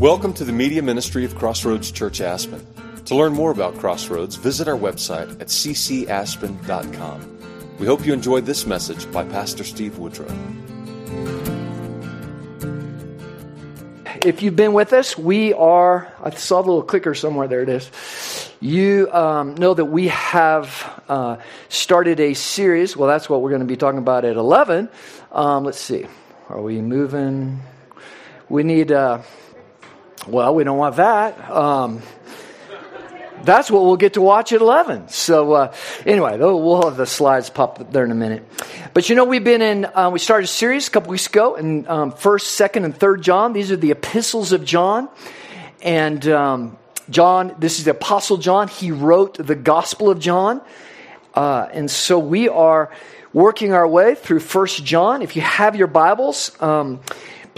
Welcome to the media ministry of Crossroads Church Aspen. To learn more about Crossroads, visit our website at ccaspen.com. We hope you enjoyed this message by Pastor Steve Woodrow. If you've been with us, we are, I saw the little clicker somewhere, there it is. You um, know that we have uh, started a series. Well, that's what we're going to be talking about at 11. Um, let's see. Are we moving? We need. Uh, well, we don't want that. Um, that's what we'll get to watch at 11. So, uh, anyway, we'll have the slides pop up there in a minute. But you know, we've been in, uh, we started a series a couple weeks ago in um, 1st, 2nd, and 3rd John. These are the epistles of John. And um, John, this is the Apostle John. He wrote the Gospel of John. Uh, and so we are working our way through First John. If you have your Bibles, um,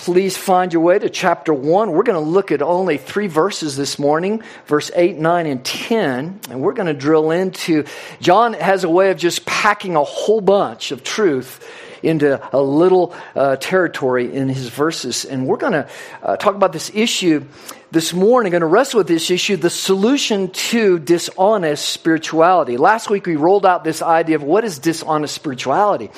please find your way to chapter 1. We're going to look at only three verses this morning verse 8, 9, and 10. And we're going to drill into. John has a way of just packing a whole bunch of truth into a little uh, territory in his verses. And we're going to uh, talk about this issue this morning, going to wrestle with this issue the solution to dishonest spirituality. Last week we rolled out this idea of what is dishonest spirituality.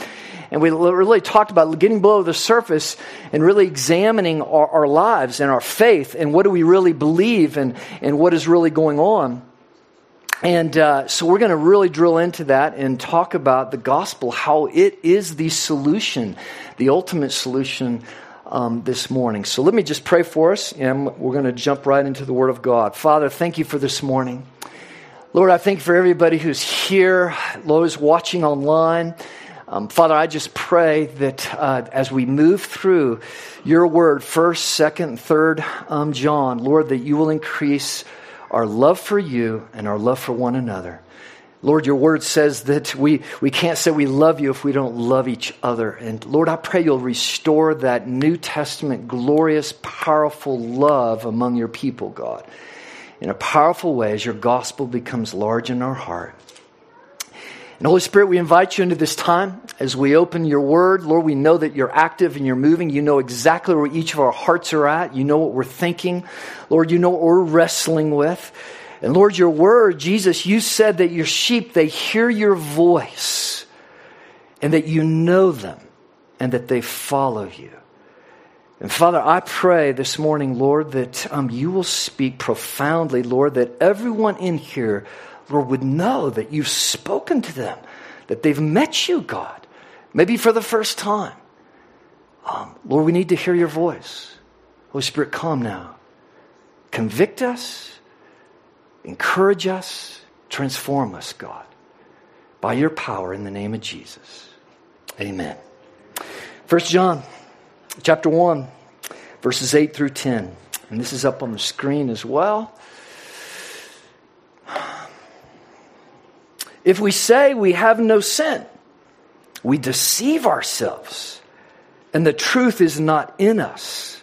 And we really talked about getting below the surface and really examining our, our lives and our faith and what do we really believe and, and what is really going on. And uh, so we're going to really drill into that and talk about the gospel, how it is the solution, the ultimate solution um, this morning. So let me just pray for us, and we're going to jump right into the Word of God. Father, thank you for this morning. Lord, I thank you for everybody who's here, those watching online. Um, Father, I just pray that uh, as we move through your word, first, second, third um, John, Lord, that you will increase our love for you and our love for one another. Lord, your word says that we, we can't say we love you if we don't love each other. And Lord, I pray you'll restore that New Testament glorious, powerful love among your people, God, in a powerful way as your gospel becomes large in our heart. And Holy Spirit, we invite you into this time as we open your word. Lord, we know that you're active and you're moving. You know exactly where each of our hearts are at. You know what we're thinking. Lord, you know what we're wrestling with. And Lord, your word, Jesus, you said that your sheep, they hear your voice and that you know them and that they follow you. And Father, I pray this morning, Lord, that um, you will speak profoundly, Lord, that everyone in here Lord, would know that you've spoken to them, that they've met you, God, maybe for the first time. Um, Lord, we need to hear your voice. Holy Spirit, come now. Convict us, encourage us, transform us, God, by your power in the name of Jesus. Amen. First John chapter 1, verses 8 through 10. And this is up on the screen as well. If we say we have no sin, we deceive ourselves, and the truth is not in us.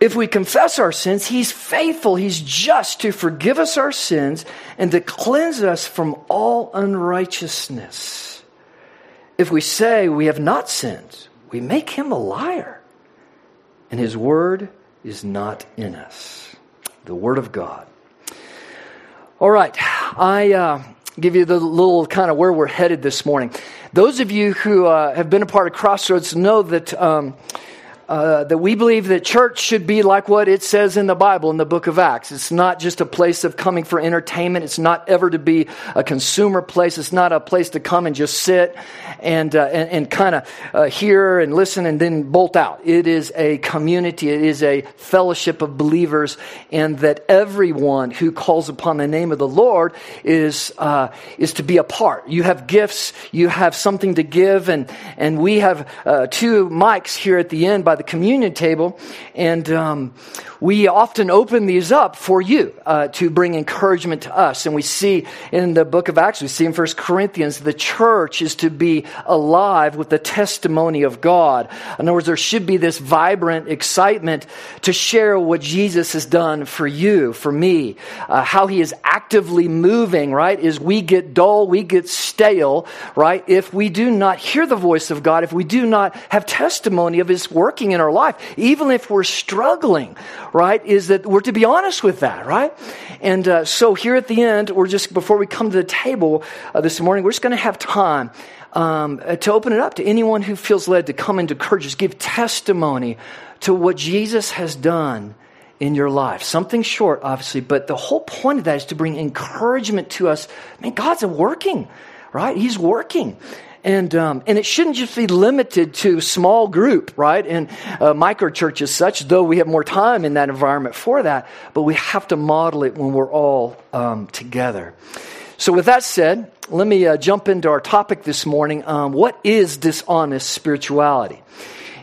If we confess our sins, He's faithful, He's just to forgive us our sins and to cleanse us from all unrighteousness. If we say we have not sinned, we make Him a liar, and His word is not in us. The Word of God. All right, I. Uh, give you the little kind of where we're headed this morning. Those of you who uh, have been a part of Crossroads know that. Um, uh, that we believe that church should be like what it says in the Bible in the book of Acts. It's not just a place of coming for entertainment. It's not ever to be a consumer place. It's not a place to come and just sit and, uh, and, and kind of uh, hear and listen and then bolt out. It is a community. It is a fellowship of believers and that everyone who calls upon the name of the Lord is, uh, is to be a part. You have gifts. You have something to give and, and we have uh, two mics here at the end by the communion table, and um, we often open these up for you uh, to bring encouragement to us. And we see in the book of Acts, we see in First Corinthians, the church is to be alive with the testimony of God. In other words, there should be this vibrant excitement to share what Jesus has done for you, for me, uh, how he is actively moving, right? Is we get dull, we get stale, right? If we do not hear the voice of God, if we do not have testimony of his working working in our life, even if we're struggling, right? Is that we're to be honest with that, right? And uh, so here at the end, we're just, before we come to the table uh, this morning, we're just going to have time um, to open it up to anyone who feels led to come into courage, us, give testimony to what Jesus has done in your life. Something short, obviously, but the whole point of that is to bring encouragement to us. I mean, God's working, right? He's working. And, um, and it shouldn't just be limited to small group, right? And uh, micro church as such, though we have more time in that environment for that, but we have to model it when we're all um, together. So, with that said, let me uh, jump into our topic this morning. Um, what is dishonest spirituality?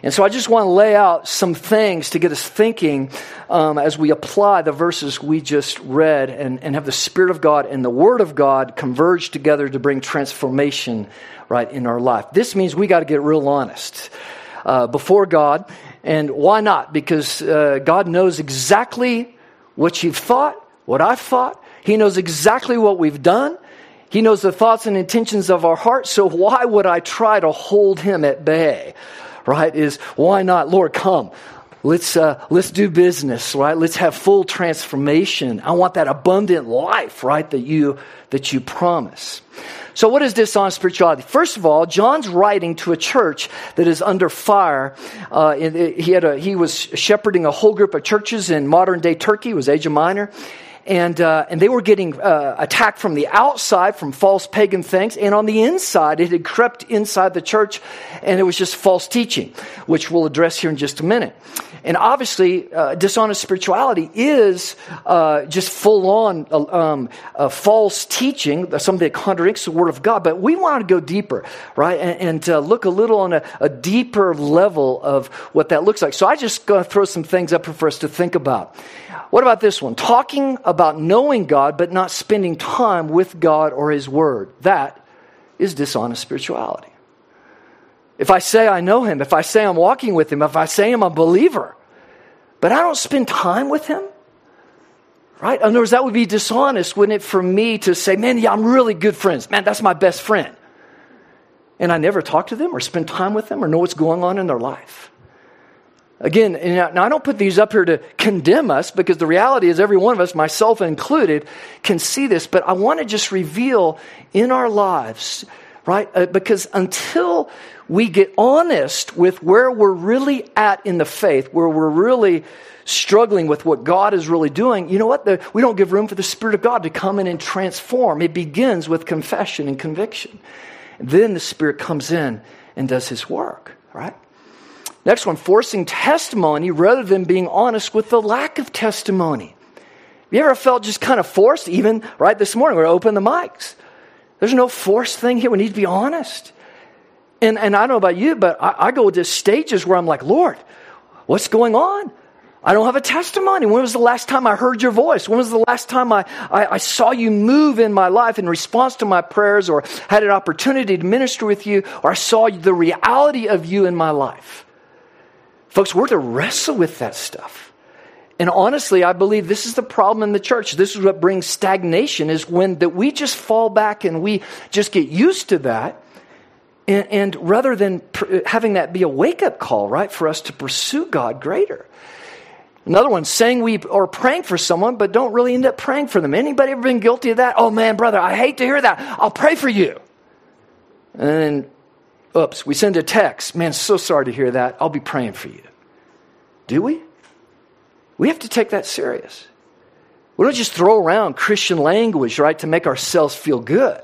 And so I just want to lay out some things to get us thinking um, as we apply the verses we just read and, and have the Spirit of God and the Word of God converge together to bring transformation right in our life. This means we got to get real honest uh, before God. And why not? Because uh, God knows exactly what you've thought, what I've thought. He knows exactly what we've done. He knows the thoughts and intentions of our heart. So why would I try to hold him at bay? Right, is why not, Lord, come. Let's, uh, let's do business, right? Let's have full transformation. I want that abundant life, right, that you, that you promise. So, what is dishonest spirituality? First of all, John's writing to a church that is under fire. Uh, he, had a, he was shepherding a whole group of churches in modern day Turkey, was Asia Minor and, uh, and they were getting uh, attacked from the outside from false pagan things, and on the inside, it had crept inside the church, and it was just false teaching, which we'll address here in just a minute. And obviously, uh, dishonest spirituality is uh, just full on uh, um, false teaching, something that contradicts the Word of God. But we want to go deeper, right? And, and uh, look a little on a, a, deeper level of what that looks like. So I just going to throw some things up for us to think about. What about this one? Talking about knowing God, but not spending time with God or His Word. That is dishonest spirituality. If I say I know Him, if I say I'm walking with Him, if I say I'm a believer, but I don't spend time with Him, right? In other words, that would be dishonest, wouldn't it, for me to say, man, yeah, I'm really good friends. Man, that's my best friend. And I never talk to them or spend time with them or know what's going on in their life. Again, now I don't put these up here to condemn us because the reality is every one of us, myself included, can see this, but I want to just reveal in our lives, right? Uh, because until we get honest with where we're really at in the faith, where we're really struggling with what God is really doing, you know what? The, we don't give room for the Spirit of God to come in and transform. It begins with confession and conviction. Then the Spirit comes in and does His work, right? Next one, forcing testimony rather than being honest with the lack of testimony. You ever felt just kind of forced? Even right this morning, we're open the mics. There's no forced thing here. We need to be honest. And, and I don't know about you, but I, I go to stages where I'm like, Lord, what's going on? I don't have a testimony. When was the last time I heard your voice? When was the last time I, I, I, saw you move in my life in response to my prayers or had an opportunity to minister with you or I saw the reality of you in my life? Folks, we're to wrestle with that stuff. And honestly, I believe this is the problem in the church. This is what brings stagnation is when that we just fall back and we just get used to that. And, and rather than pr- having that be a wake up call, right, for us to pursue God greater. Another one, saying we are praying for someone, but don't really end up praying for them. Anybody ever been guilty of that? Oh man, brother, I hate to hear that. I'll pray for you. And then Oops, we send a text. Man, so sorry to hear that. I'll be praying for you. Do we? We have to take that serious. We don't just throw around Christian language, right, to make ourselves feel good.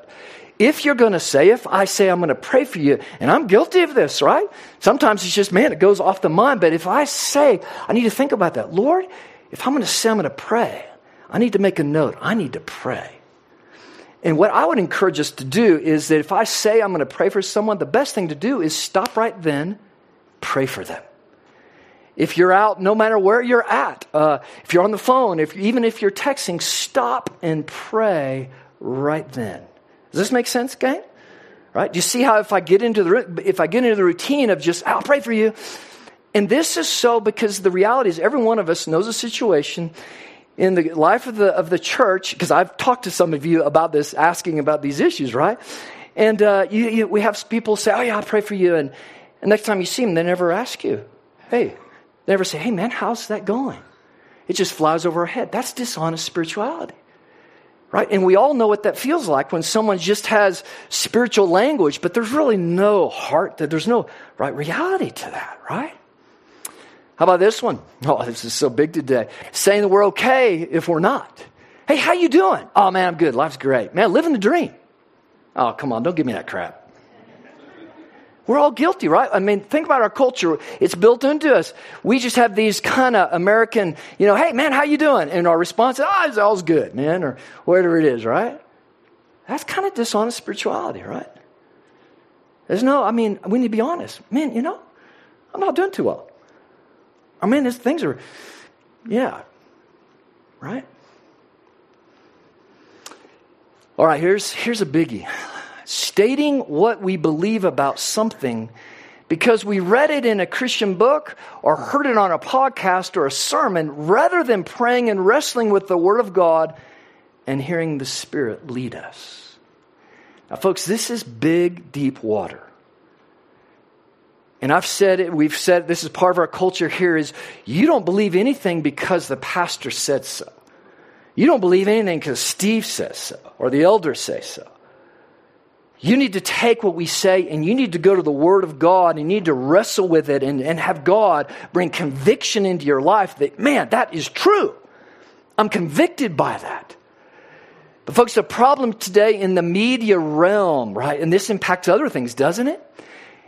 If you're going to say, if I say I'm going to pray for you, and I'm guilty of this, right? Sometimes it's just, man, it goes off the mind. But if I say, I need to think about that. Lord, if I'm going to say I'm going to pray, I need to make a note. I need to pray. And what I would encourage us to do is that if I say I'm going to pray for someone, the best thing to do is stop right then, pray for them. If you're out, no matter where you're at, uh, if you're on the phone, if even if you're texting, stop and pray right then. Does this make sense, gang? Right? Do you see how if I get into the if I get into the routine of just I'll pray for you, and this is so because the reality is every one of us knows a situation in the life of the, of the church, because I've talked to some of you about this, asking about these issues, right? And uh, you, you, we have people say, Oh, yeah, I'll pray for you. And, and next time you see them, they never ask you, Hey, never say, hey man, how's that going? It just flies over our head. That's dishonest spirituality. Right? And we all know what that feels like when someone just has spiritual language, but there's really no heart, that there's no right reality to that, right? How about this one? Oh, this is so big today. Saying that we're okay if we're not. Hey, how you doing? Oh man, I'm good. Life's great. Man, living the dream. Oh, come on, don't give me that crap. We're all guilty, right? I mean, think about our culture. It's built into us. We just have these kind of American, you know, hey man, how you doing? And our response is, oh, it's all's good, man, or whatever it is, right? That's kind of dishonest spirituality, right? There's no, I mean, we need to be honest. Man, you know, I'm not doing too well. I mean, these things are, yeah, right? All right, here's, here's a biggie stating what we believe about something because we read it in a Christian book or heard it on a podcast or a sermon rather than praying and wrestling with the Word of God and hearing the Spirit lead us. Now, folks, this is big, deep water. And I've said it, we've said this is part of our culture here is you don't believe anything because the pastor said so. You don't believe anything because Steve says so or the elders say so. You need to take what we say and you need to go to the Word of God and you need to wrestle with it and, and have God bring conviction into your life that, man, that is true. I'm convicted by that. But, folks, the problem today in the media realm, right, and this impacts other things, doesn't it?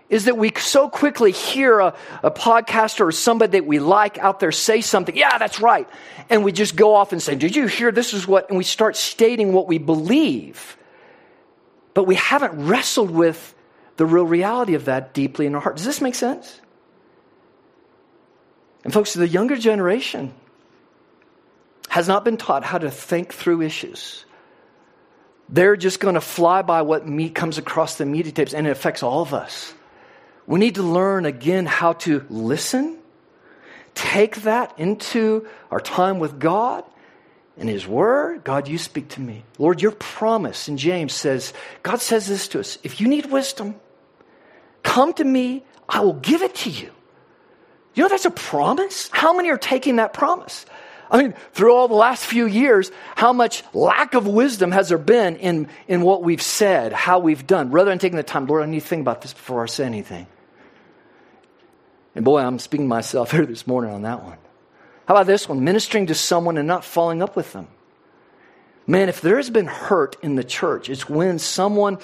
Is that we so quickly hear a, a podcaster or somebody that we like out there say something, yeah, that's right. And we just go off and say, Did you hear this is what? And we start stating what we believe but we haven't wrestled with the real reality of that deeply in our heart. Does this make sense? And, folks, the younger generation has not been taught how to think through issues. They're just going to fly by what meat comes across the media tapes, and it affects all of us. We need to learn again how to listen, take that into our time with God, in His Word, God, you speak to me. Lord, your promise in James says, God says this to us if you need wisdom, come to me, I will give it to you. You know that's a promise? How many are taking that promise? I mean, through all the last few years, how much lack of wisdom has there been in, in what we've said, how we've done, rather than taking the time, Lord, I need to think about this before I say anything. And boy, I'm speaking to myself here this morning on that one. How about this one? Ministering to someone and not following up with them. Man, if there has been hurt in the church, it's when someone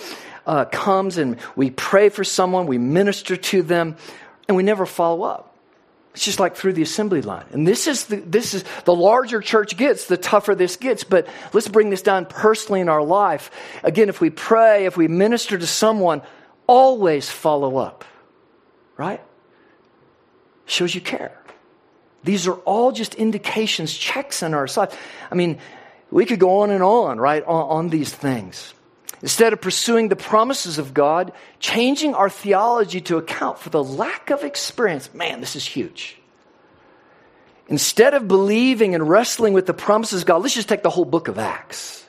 uh, comes and we pray for someone, we minister to them, and we never follow up. It's just like through the assembly line. And this is the, this is the larger church gets, the tougher this gets. But let's bring this down personally in our life. Again, if we pray, if we minister to someone, always follow up. Right? Shows you care. These are all just indications, checks on our side. I mean, we could go on and on, right, on, on these things. Instead of pursuing the promises of God, changing our theology to account for the lack of experience. Man, this is huge. Instead of believing and wrestling with the promises of God, let's just take the whole book of Acts.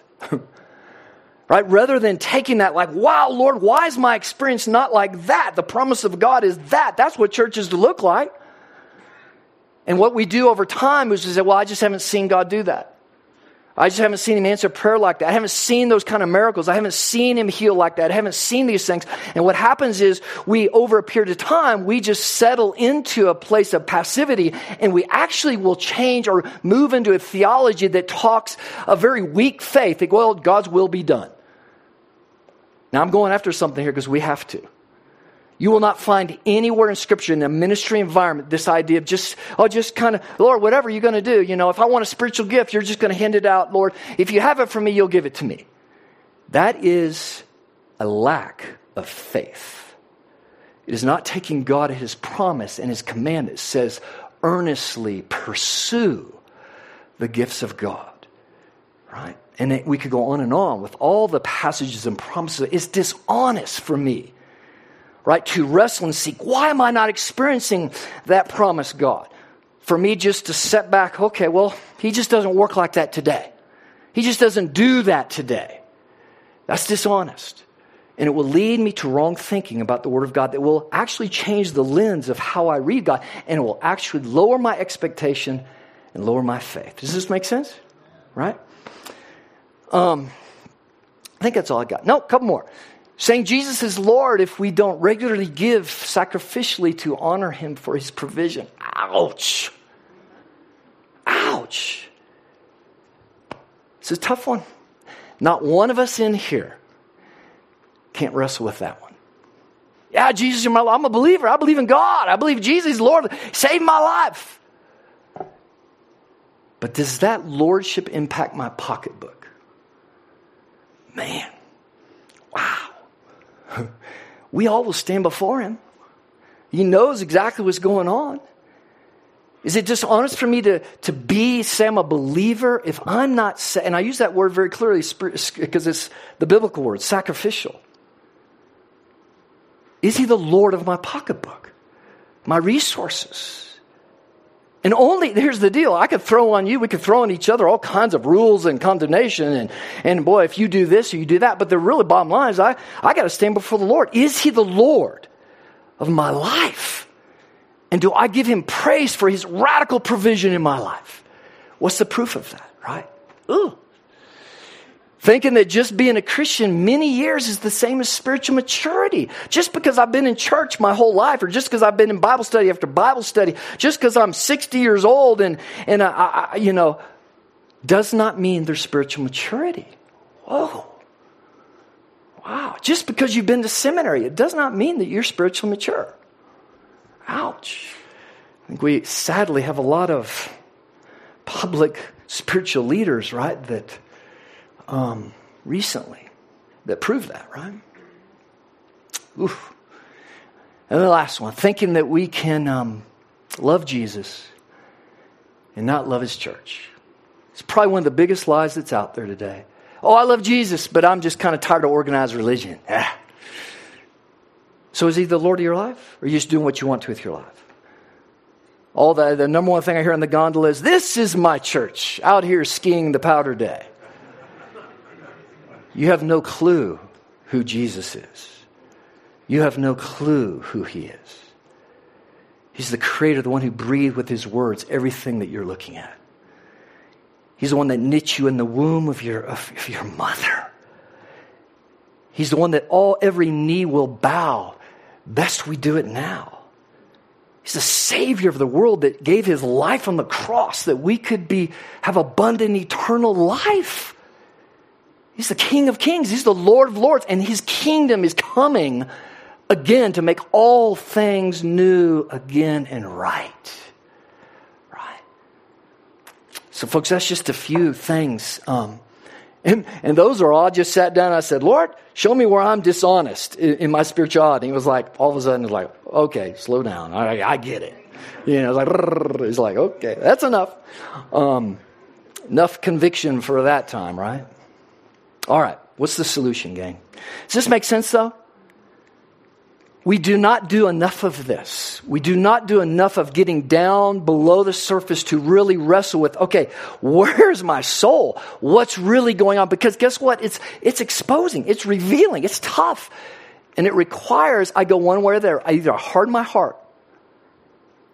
right? Rather than taking that like, wow, Lord, why is my experience not like that? The promise of God is that. That's what church is to look like. And what we do over time is we say, well, I just haven't seen God do that. I just haven't seen him answer prayer like that. I haven't seen those kind of miracles. I haven't seen him heal like that. I haven't seen these things. And what happens is we, over a period of time, we just settle into a place of passivity and we actually will change or move into a theology that talks a very weak faith. Like, well, God's will be done. Now I'm going after something here because we have to. You will not find anywhere in Scripture in a ministry environment this idea of just, oh, just kind of, Lord, whatever you're going to do. You know, if I want a spiritual gift, you're just going to hand it out, Lord. If you have it for me, you'll give it to me. That is a lack of faith. It is not taking God at His promise and His command. It says, earnestly pursue the gifts of God. Right? And we could go on and on with all the passages and promises. It's dishonest for me right? To wrestle and seek. Why am I not experiencing that promise, God? For me just to set back, okay, well, He just doesn't work like that today. He just doesn't do that today. That's dishonest. and it will lead me to wrong thinking about the Word of God that will actually change the lens of how I read God, and it will actually lower my expectation and lower my faith. Does this make sense? Right? Um, I think that's all I got. No, a couple more. Saying Jesus is Lord if we don't regularly give sacrificially to honor Him for His provision. Ouch. Ouch. It's a tough one. Not one of us in here can't wrestle with that one. Yeah, Jesus, you're my, I'm a believer. I believe in God. I believe Jesus is Lord. Save my life. But does that lordship impact my pocketbook? Man, wow. we all will stand before him. He knows exactly what's going on. Is it dishonest for me to, to be, say I'm a believer, if I'm not, and I use that word very clearly because it's the biblical word, sacrificial. Is he the Lord of my pocketbook, my resources? And only, here's the deal I could throw on you, we could throw on each other all kinds of rules and condemnation. And, and boy, if you do this or you do that. But the really bottom line is I, I got to stand before the Lord. Is He the Lord of my life? And do I give Him praise for His radical provision in my life? What's the proof of that, right? Ooh thinking that just being a Christian many years is the same as spiritual maturity. Just because I've been in church my whole life, or just because I've been in Bible study after Bible study, just because I'm 60 years old and, and I, I, you know, does not mean there's spiritual maturity. Whoa. Wow. Just because you've been to seminary, it does not mean that you're spiritually mature. Ouch. I think we sadly have a lot of public spiritual leaders, right, that um, recently that prove that, right? Oof. And the last one, thinking that we can um, love Jesus and not love his church. It's probably one of the biggest lies that's out there today. Oh, I love Jesus, but I'm just kind of tired of organized religion. Ah. So is he the Lord of your life? Or are you just doing what you want to with your life? All the, the number one thing I hear on the gondola is, This is my church, out here skiing the powder day. You have no clue who Jesus is. You have no clue who he is. He's the creator, the one who breathed with his words everything that you're looking at. He's the one that knit you in the womb of your, of, of your mother. He's the one that all every knee will bow. Best we do it now. He's the savior of the world that gave his life on the cross that we could be have abundant eternal life. He's the King of Kings. He's the Lord of Lords. And his kingdom is coming again to make all things new again and right. Right. So, folks, that's just a few things. Um, and, and those are all. I just sat down and I said, Lord, show me where I'm dishonest in, in my spirituality. And he was like, all of a sudden, he's like, okay, slow down. I, I get it. You know, like, he's like, okay, that's enough. Um, enough conviction for that time, right? All right, what's the solution, gang? Does this make sense, though? We do not do enough of this. We do not do enough of getting down below the surface to really wrestle with, okay, where's my soul? What's really going on? Because guess what? It's, it's exposing, it's revealing, it's tough. And it requires I go one way or the other. I either harden my heart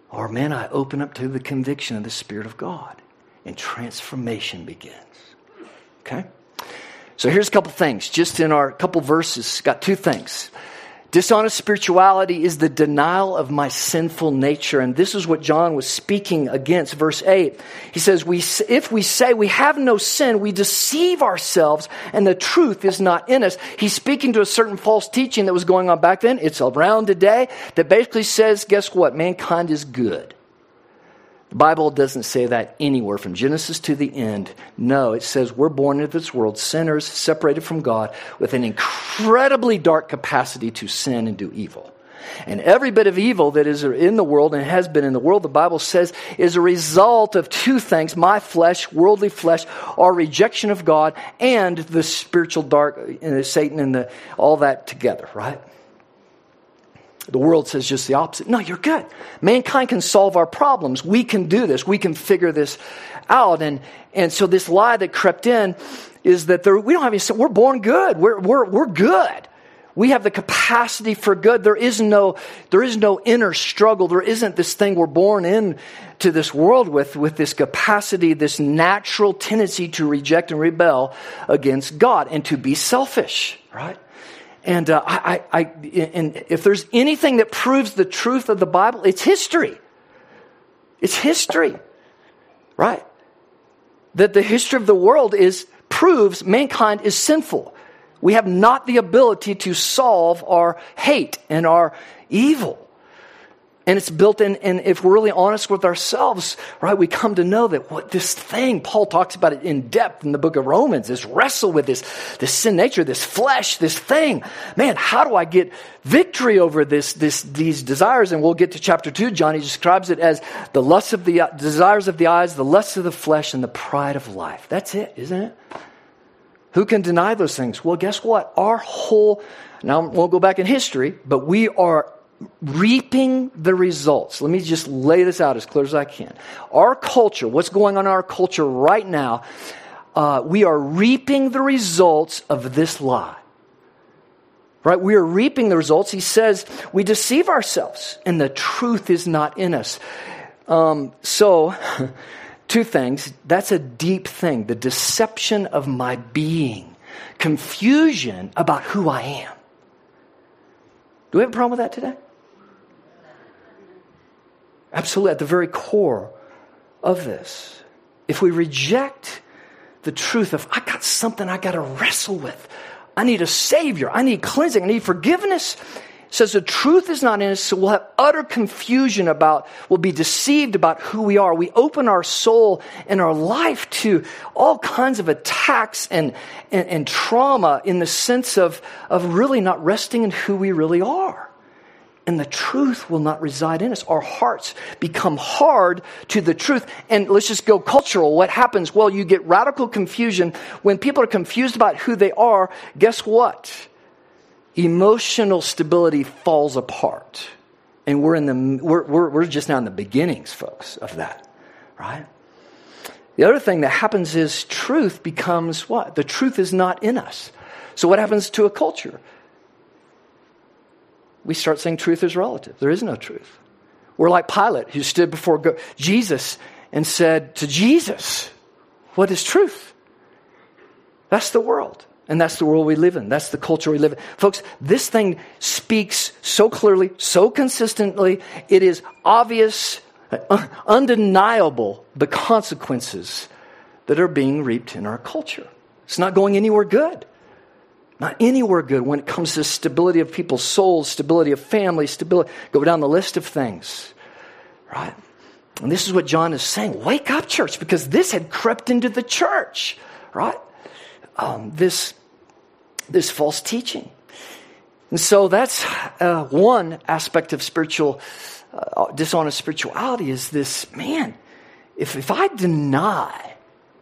or, man, I open up to the conviction of the Spirit of God and transformation begins. Okay? So here's a couple things, just in our couple verses. Got two things. Dishonest spirituality is the denial of my sinful nature. And this is what John was speaking against. Verse 8. He says, we, If we say we have no sin, we deceive ourselves and the truth is not in us. He's speaking to a certain false teaching that was going on back then. It's around today that basically says, guess what? Mankind is good. The Bible doesn't say that anywhere from Genesis to the end. No, it says we're born into this world sinners, separated from God, with an incredibly dark capacity to sin and do evil. And every bit of evil that is in the world and has been in the world, the Bible says, is a result of two things my flesh, worldly flesh, our rejection of God, and the spiritual dark, uh, Satan, and the, all that together, right? The world says just the opposite. No, you're good. Mankind can solve our problems. We can do this. We can figure this out. And, and so this lie that crept in is that there, we don't have any. We're born good. We're, we're, we're good. We have the capacity for good. There is no, there is no inner struggle. There isn't this thing we're born in to this world with, with this capacity, this natural tendency to reject and rebel against God and to be selfish, right? And uh, I, I, I, and if there's anything that proves the truth of the Bible, it's history. It's history, right? That the history of the world is proves mankind is sinful. We have not the ability to solve our hate and our evil. And it's built in, and if we're really honest with ourselves, right, we come to know that what this thing, Paul talks about it in depth in the book of Romans, is wrestle with this, this sin nature, this flesh, this thing. Man, how do I get victory over this, this, these desires? And we'll get to chapter two. Johnny describes it as the lust of the desires of the eyes, the lust of the flesh, and the pride of life. That's it, isn't it? Who can deny those things? Well, guess what? Our whole, now we'll go back in history, but we are reaping the results. Let me just lay this out as clear as I can. Our culture, what's going on in our culture right now, uh, we are reaping the results of this lie. Right? We are reaping the results. He says we deceive ourselves and the truth is not in us. Um, so, two things. That's a deep thing the deception of my being, confusion about who I am. Do we have a problem with that today? Absolutely, at the very core of this. If we reject the truth of, I got something I got to wrestle with, I need a Savior, I need cleansing, I need forgiveness. says the truth is not in us, so we'll have utter confusion about, we'll be deceived about who we are. We open our soul and our life to all kinds of attacks and, and, and trauma in the sense of, of really not resting in who we really are and the truth will not reside in us. Our hearts become hard to the truth. And let's just go cultural. What happens? Well, you get radical confusion. When people are confused about who they are, guess what? Emotional stability falls apart. And we're in the, we're, we're, we're just now in the beginnings, folks, of that, right? The other thing that happens is truth becomes what? The truth is not in us. So what happens to a culture? We start saying truth is relative. There is no truth. We're like Pilate, who stood before Jesus and said to Jesus, What is truth? That's the world. And that's the world we live in. That's the culture we live in. Folks, this thing speaks so clearly, so consistently. It is obvious, uh, undeniable, the consequences that are being reaped in our culture. It's not going anywhere good. Not anywhere good when it comes to stability of people's souls, stability of family, stability. Go down the list of things, right? And this is what John is saying. Wake up, church, because this had crept into the church, right? Um, this, this false teaching. And so that's uh, one aspect of spiritual, uh, dishonest spirituality is this man, if, if I deny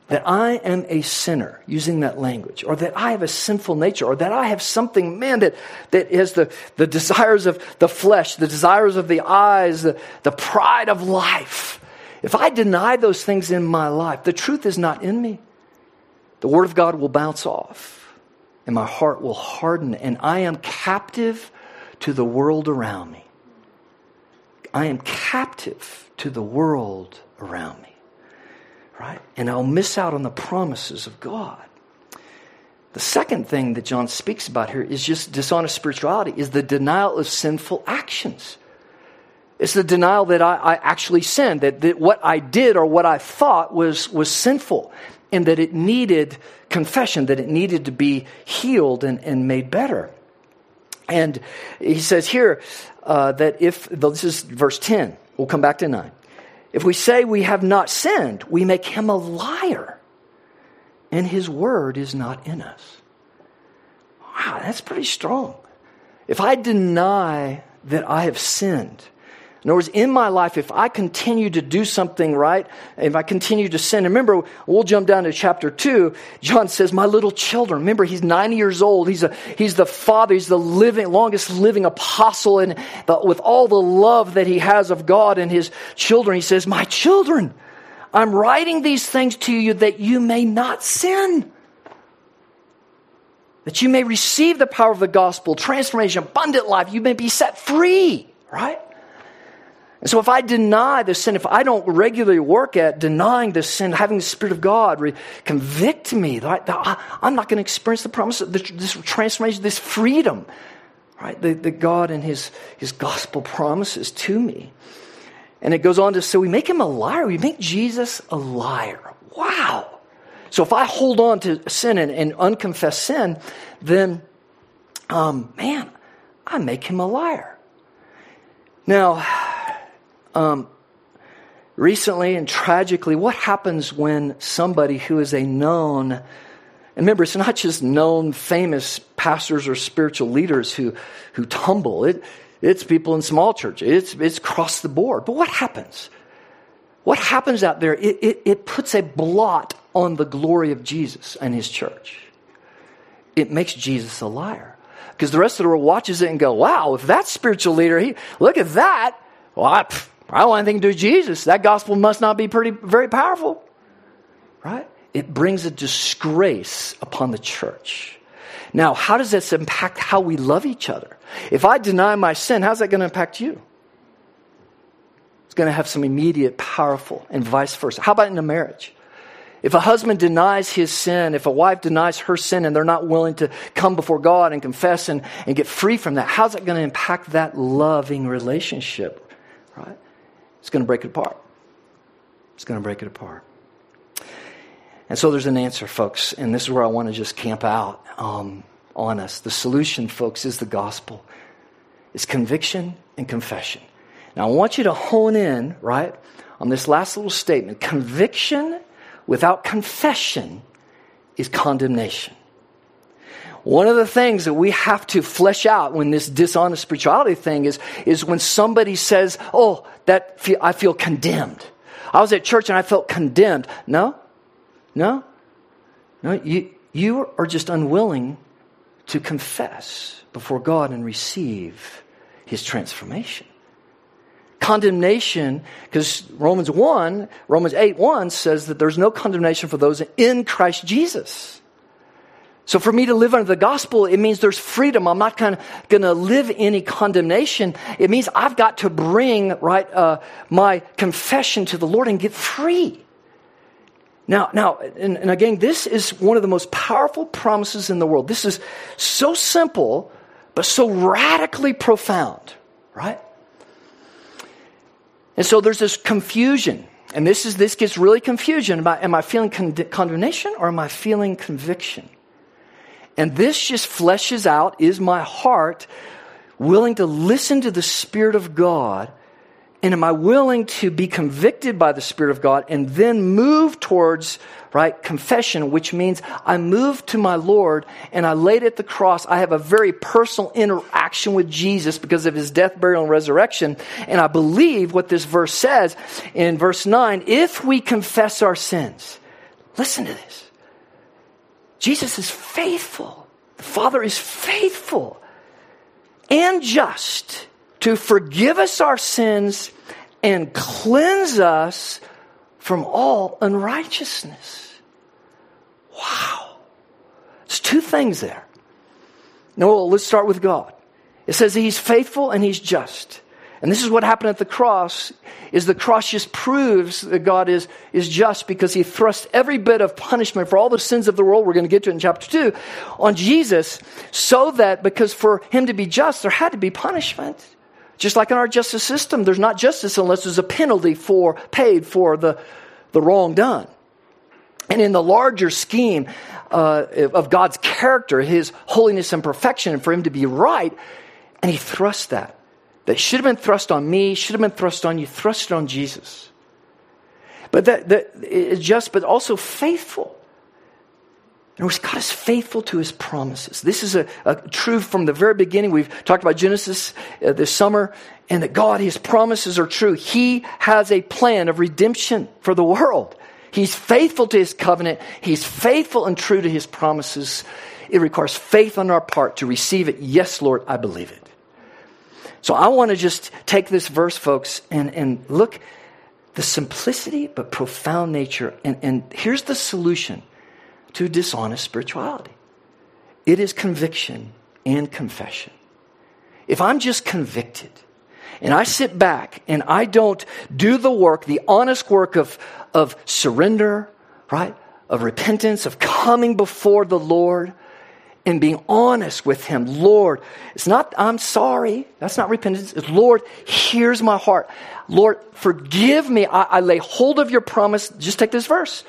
that I am a sinner, using that language, or that I have a sinful nature, or that I have something, man, that, that has the, the desires of the flesh, the desires of the eyes, the, the pride of life. If I deny those things in my life, the truth is not in me. The Word of God will bounce off, and my heart will harden, and I am captive to the world around me. I am captive to the world around me right? And I'll miss out on the promises of God. The second thing that John speaks about here is just dishonest spirituality, is the denial of sinful actions. It's the denial that I, I actually sinned, that, that what I did or what I thought was, was sinful, and that it needed confession, that it needed to be healed and, and made better. And he says here uh, that if, this is verse 10, we'll come back to 9. If we say we have not sinned, we make him a liar, and his word is not in us. Wow, that's pretty strong. If I deny that I have sinned, in other words, in my life, if I continue to do something right, if I continue to sin, remember, we'll jump down to chapter 2. John says, My little children. Remember, he's 90 years old. He's, a, he's the father. He's the living, longest living apostle. And with all the love that he has of God and his children, he says, My children, I'm writing these things to you that you may not sin. that you may receive the power of the gospel, transformation, abundant life. You may be set free, right? And so if I deny the sin, if I don't regularly work at denying the sin, having the Spirit of God re- convict me, right, I'm not going to experience the promise of this transformation, this freedom, right, that, God and his, his gospel promises to me. And it goes on to say, we make him a liar. We make Jesus a liar. Wow. So if I hold on to sin and, and unconfessed sin, then, um, man, I make him a liar. Now, um, recently and tragically, what happens when somebody who is a known, and remember, it's not just known famous pastors or spiritual leaders who, who tumble. It, it's people in small churches. It's, it's across the board. But what happens? What happens out there? It, it, it puts a blot on the glory of Jesus and his church. It makes Jesus a liar. Because the rest of the world watches it and go, wow, if that spiritual leader, he, look at that. Well, I, I don't want anything to do with Jesus. That gospel must not be pretty, very powerful. Right? It brings a disgrace upon the church. Now, how does this impact how we love each other? If I deny my sin, how's that going to impact you? It's going to have some immediate, powerful, and vice versa. How about in a marriage? If a husband denies his sin, if a wife denies her sin and they're not willing to come before God and confess and, and get free from that, how's that going to impact that loving relationship? Right? It's going to break it apart. It's going to break it apart. And so there's an answer, folks, and this is where I want to just camp out um, on us. The solution, folks, is the gospel. It's conviction and confession. Now I want you to hone in, right, on this last little statement. Conviction without confession is condemnation. One of the things that we have to flesh out when this dishonest spirituality thing is, is when somebody says, Oh, that feel, I feel condemned. I was at church and I felt condemned. No, no, no. You, you are just unwilling to confess before God and receive His transformation. Condemnation, because Romans 1, Romans 8 1 says that there's no condemnation for those in Christ Jesus. So for me to live under the gospel, it means there's freedom. I'm not going to live any condemnation. It means I've got to bring right uh, my confession to the Lord and get free. Now, now, and, and again, this is one of the most powerful promises in the world. This is so simple, but so radically profound, right? And so there's this confusion. And this is this gets really confusion. Am I, am I feeling con- condemnation or am I feeling conviction? And this just fleshes out is my heart willing to listen to the Spirit of God? And am I willing to be convicted by the Spirit of God and then move towards, right, confession, which means I move to my Lord and I laid at the cross. I have a very personal interaction with Jesus because of his death, burial, and resurrection. And I believe what this verse says in verse 9 if we confess our sins, listen to this. Jesus is faithful. The Father is faithful and just to forgive us our sins and cleanse us from all unrighteousness. Wow. There's two things there. No, let's start with God. It says He's faithful and He's just. And this is what happened at the cross, is the cross just proves that God is, is just because he thrust every bit of punishment for all the sins of the world, we're going to get to in chapter 2, on Jesus, so that because for him to be just, there had to be punishment. Just like in our justice system, there's not justice unless there's a penalty for paid for the, the wrong done. And in the larger scheme uh, of God's character, his holiness and perfection, and for him to be right, and he thrust that that should have been thrust on me, should have been thrust on you, thrust on Jesus. But that, that is just, but also faithful. In other words, God is faithful to his promises. This is a, a truth from the very beginning. We've talked about Genesis uh, this summer, and that God, his promises are true. He has a plan of redemption for the world. He's faithful to his covenant. He's faithful and true to his promises. It requires faith on our part to receive it. Yes, Lord, I believe it. So I want to just take this verse, folks, and, and look the simplicity but profound nature. And, and here's the solution to dishonest spirituality it is conviction and confession. If I'm just convicted and I sit back and I don't do the work, the honest work of, of surrender, right? Of repentance, of coming before the Lord and being honest with Him. Lord, it's not, I'm sorry. That's not repentance. It's, Lord, here's my heart. Lord, forgive me. I, I lay hold of your promise. Just take this verse.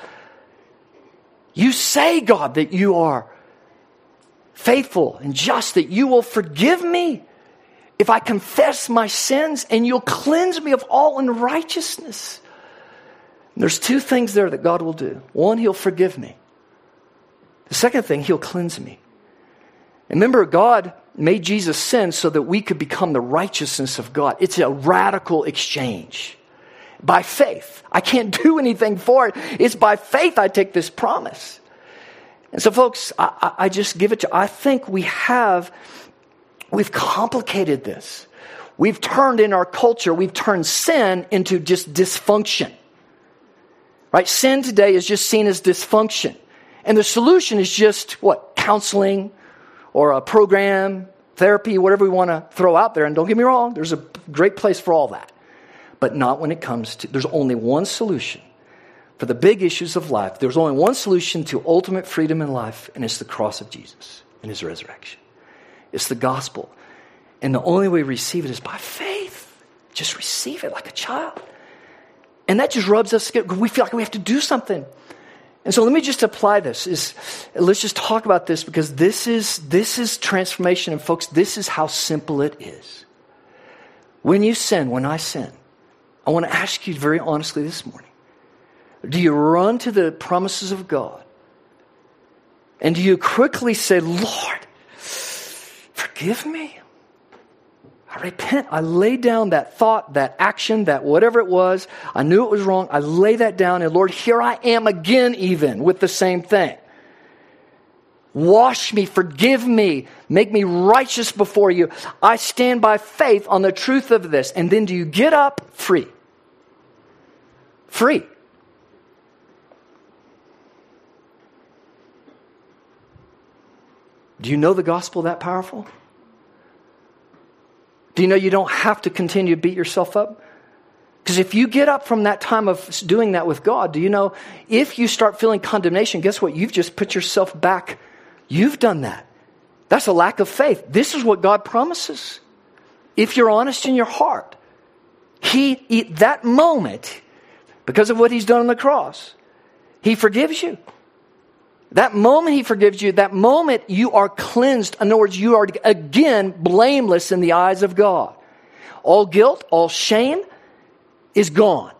You say, God, that you are faithful and just, that you will forgive me if I confess my sins and you'll cleanse me of all unrighteousness. there's two things there that God will do. One, He'll forgive me. The second thing, He'll cleanse me. Remember, God made Jesus sin so that we could become the righteousness of God. It's a radical exchange by faith. I can't do anything for it. It's by faith I take this promise. And so, folks, I, I just give it to I think we have, we've complicated this. We've turned in our culture, we've turned sin into just dysfunction. Right? Sin today is just seen as dysfunction. And the solution is just what? Counseling or a program, therapy, whatever we want to throw out there. And don't get me wrong, there's a great place for all that. But not when it comes to, there's only one solution for the big issues of life, there's only one solution to ultimate freedom in life, and it's the cross of Jesus and his resurrection. It's the gospel. And the only way we receive it is by faith. Just receive it like a child. And that just rubs us, we feel like we have to do something. And so let me just apply this. Is let's just talk about this because this is this is transformation and folks, this is how simple it is. When you sin, when I sin, I want to ask you very honestly this morning. Do you run to the promises of God? And do you quickly say, Lord, forgive me? I repent. I lay down that thought, that action, that whatever it was. I knew it was wrong. I lay that down, and Lord, here I am again, even with the same thing. Wash me, forgive me, make me righteous before you. I stand by faith on the truth of this. And then do you get up free? Free. Do you know the gospel that powerful? Do you know you don't have to continue to beat yourself up? Because if you get up from that time of doing that with God, do you know if you start feeling condemnation, guess what? You've just put yourself back. You've done that. That's a lack of faith. This is what God promises. If you're honest in your heart, He, that moment, because of what He's done on the cross, He forgives you. That moment he forgives you, that moment you are cleansed. In other words, you are again blameless in the eyes of God. All guilt, all shame is gone.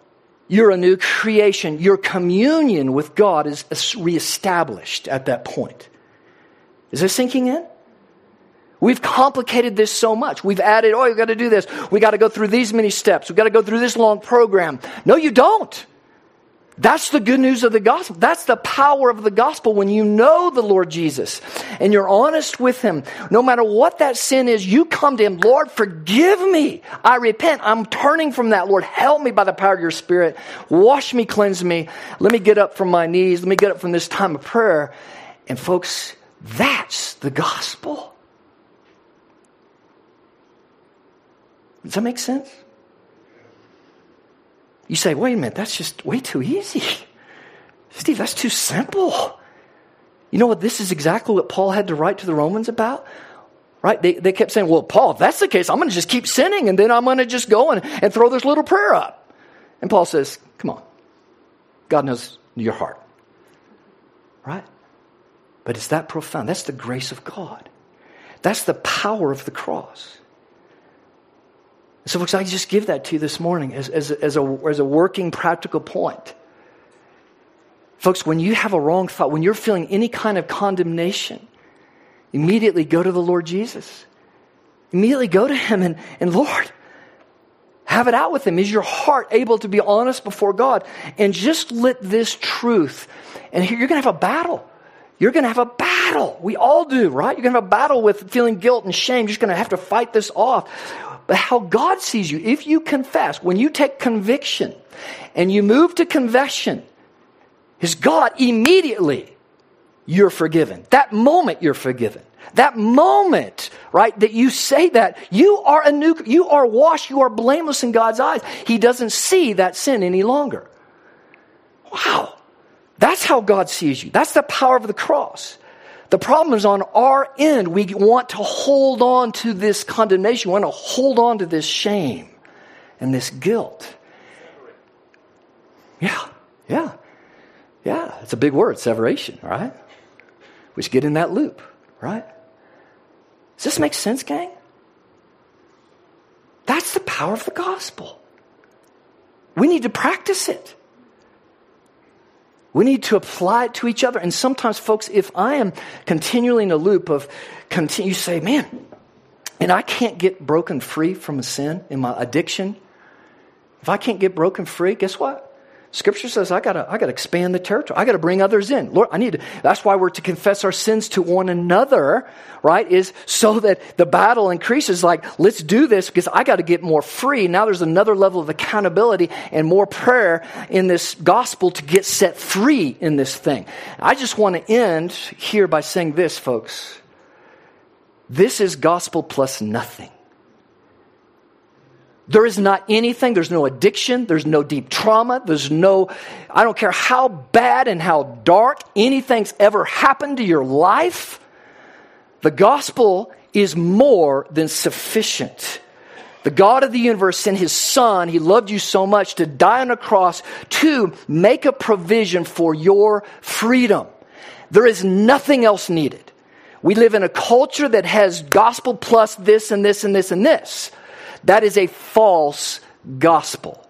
You're a new creation. Your communion with God is reestablished at that point. Is this sinking in? We've complicated this so much. We've added, oh, you've got to do this. We've got to go through these many steps. We've got to go through this long program. No, you don't. That's the good news of the gospel. That's the power of the gospel when you know the Lord Jesus and you're honest with Him. No matter what that sin is, you come to Him, Lord, forgive me. I repent. I'm turning from that. Lord, help me by the power of your Spirit. Wash me, cleanse me. Let me get up from my knees. Let me get up from this time of prayer. And folks, that's the gospel. Does that make sense? You say, wait a minute, that's just way too easy. Steve, that's too simple. You know what? This is exactly what Paul had to write to the Romans about. Right? They, they kept saying, well, Paul, if that's the case, I'm going to just keep sinning and then I'm going to just go and, and throw this little prayer up. And Paul says, come on. God knows your heart. Right? But it's that profound. That's the grace of God. That's the power of the cross. So, folks, I just give that to you this morning as, as, as, a, as a working practical point. Folks, when you have a wrong thought, when you're feeling any kind of condemnation, immediately go to the Lord Jesus. Immediately go to Him and, and Lord, have it out with Him. Is your heart able to be honest before God? And just let this truth, and here you're going to have a battle. You're going to have a battle. We all do, right? You're going to have a battle with feeling guilt and shame. You're just going to have to fight this off but how God sees you. If you confess, when you take conviction and you move to confession, is God immediately you're forgiven. That moment you're forgiven. That moment, right, that you say that, you are a new, you are washed, you are blameless in God's eyes. He doesn't see that sin any longer. Wow. That's how God sees you. That's the power of the cross. The problem is on our end, we want to hold on to this condemnation. We want to hold on to this shame and this guilt. Yeah, yeah, yeah. It's a big word, separation, right? We just get in that loop, right? Does this make sense, gang? That's the power of the gospel. We need to practice it. We need to apply it to each other. And sometimes, folks, if I am continually in a loop of continue, you say, man, and I can't get broken free from a sin in my addiction, if I can't get broken free, guess what? Scripture says I gotta, I gotta expand the territory. I gotta bring others in. Lord, I need to, that's why we're to confess our sins to one another, right? Is so that the battle increases. Like, let's do this because I gotta get more free. Now there's another level of accountability and more prayer in this gospel to get set free in this thing. I just want to end here by saying this, folks. This is gospel plus nothing. There is not anything, there's no addiction, there's no deep trauma, there's no, I don't care how bad and how dark anything's ever happened to your life. The gospel is more than sufficient. The God of the universe sent his son, he loved you so much to die on a cross to make a provision for your freedom. There is nothing else needed. We live in a culture that has gospel plus this and this and this and this. That is a false gospel.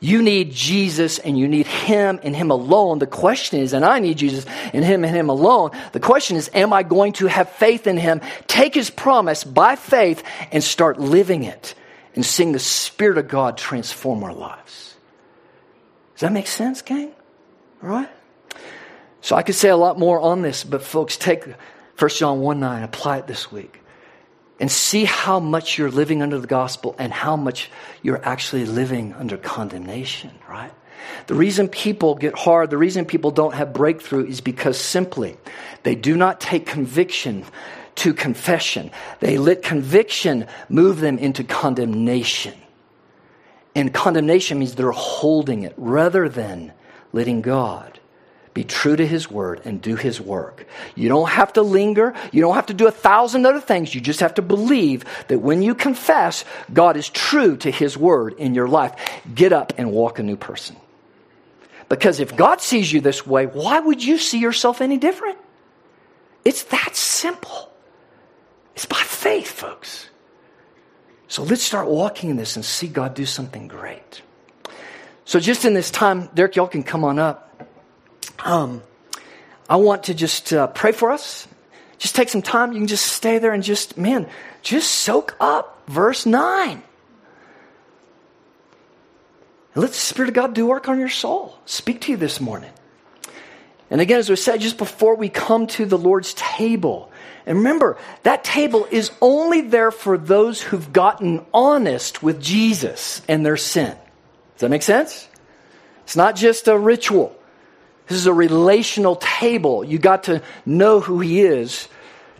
You need Jesus and you need Him and Him alone. The question is, and I need Jesus and Him and Him alone. The question is, am I going to have faith in Him, take His promise by faith, and start living it and seeing the Spirit of God transform our lives? Does that make sense, gang? All right? So I could say a lot more on this, but folks, take 1 John 1 9, apply it this week and see how much you're living under the gospel and how much you're actually living under condemnation, right? The reason people get hard, the reason people don't have breakthrough is because simply they do not take conviction to confession. They let conviction move them into condemnation. And condemnation means they're holding it rather than letting God be true to his word and do his work. You don't have to linger. You don't have to do a thousand other things. You just have to believe that when you confess, God is true to his word in your life. Get up and walk a new person. Because if God sees you this way, why would you see yourself any different? It's that simple. It's by faith, folks. So let's start walking in this and see God do something great. So, just in this time, Derek, y'all can come on up. Um, I want to just uh, pray for us. Just take some time. You can just stay there and just, man, just soak up verse 9. And let the Spirit of God do work on your soul. Speak to you this morning. And again, as we said, just before we come to the Lord's table, and remember, that table is only there for those who've gotten honest with Jesus and their sin. Does that make sense? It's not just a ritual. This is a relational table. You got to know who He is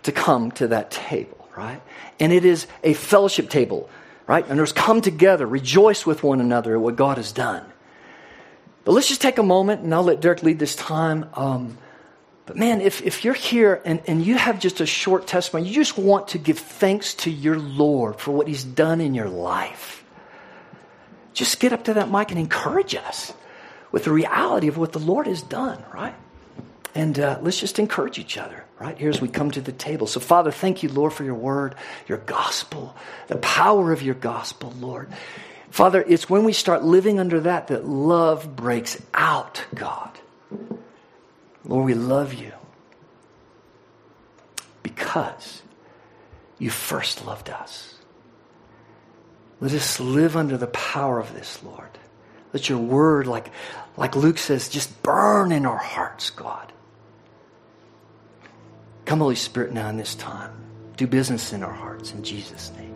to come to that table, right? And it is a fellowship table, right? And there's come together, rejoice with one another at what God has done. But let's just take a moment, and I'll let Derek lead this time. Um, but man, if, if you're here and, and you have just a short testimony, you just want to give thanks to your Lord for what He's done in your life, just get up to that mic and encourage us with the reality of what the Lord has done, right? And uh, let's just encourage each other, right? Here as we come to the table. So, Father, thank you, Lord, for your word, your gospel, the power of your gospel, Lord. Father, it's when we start living under that that love breaks out, God. Lord, we love you because you first loved us. Let us live under the power of this, Lord. Let your word, like, like Luke says, just burn in our hearts, God. Come, Holy Spirit, now in this time. Do business in our hearts in Jesus' name.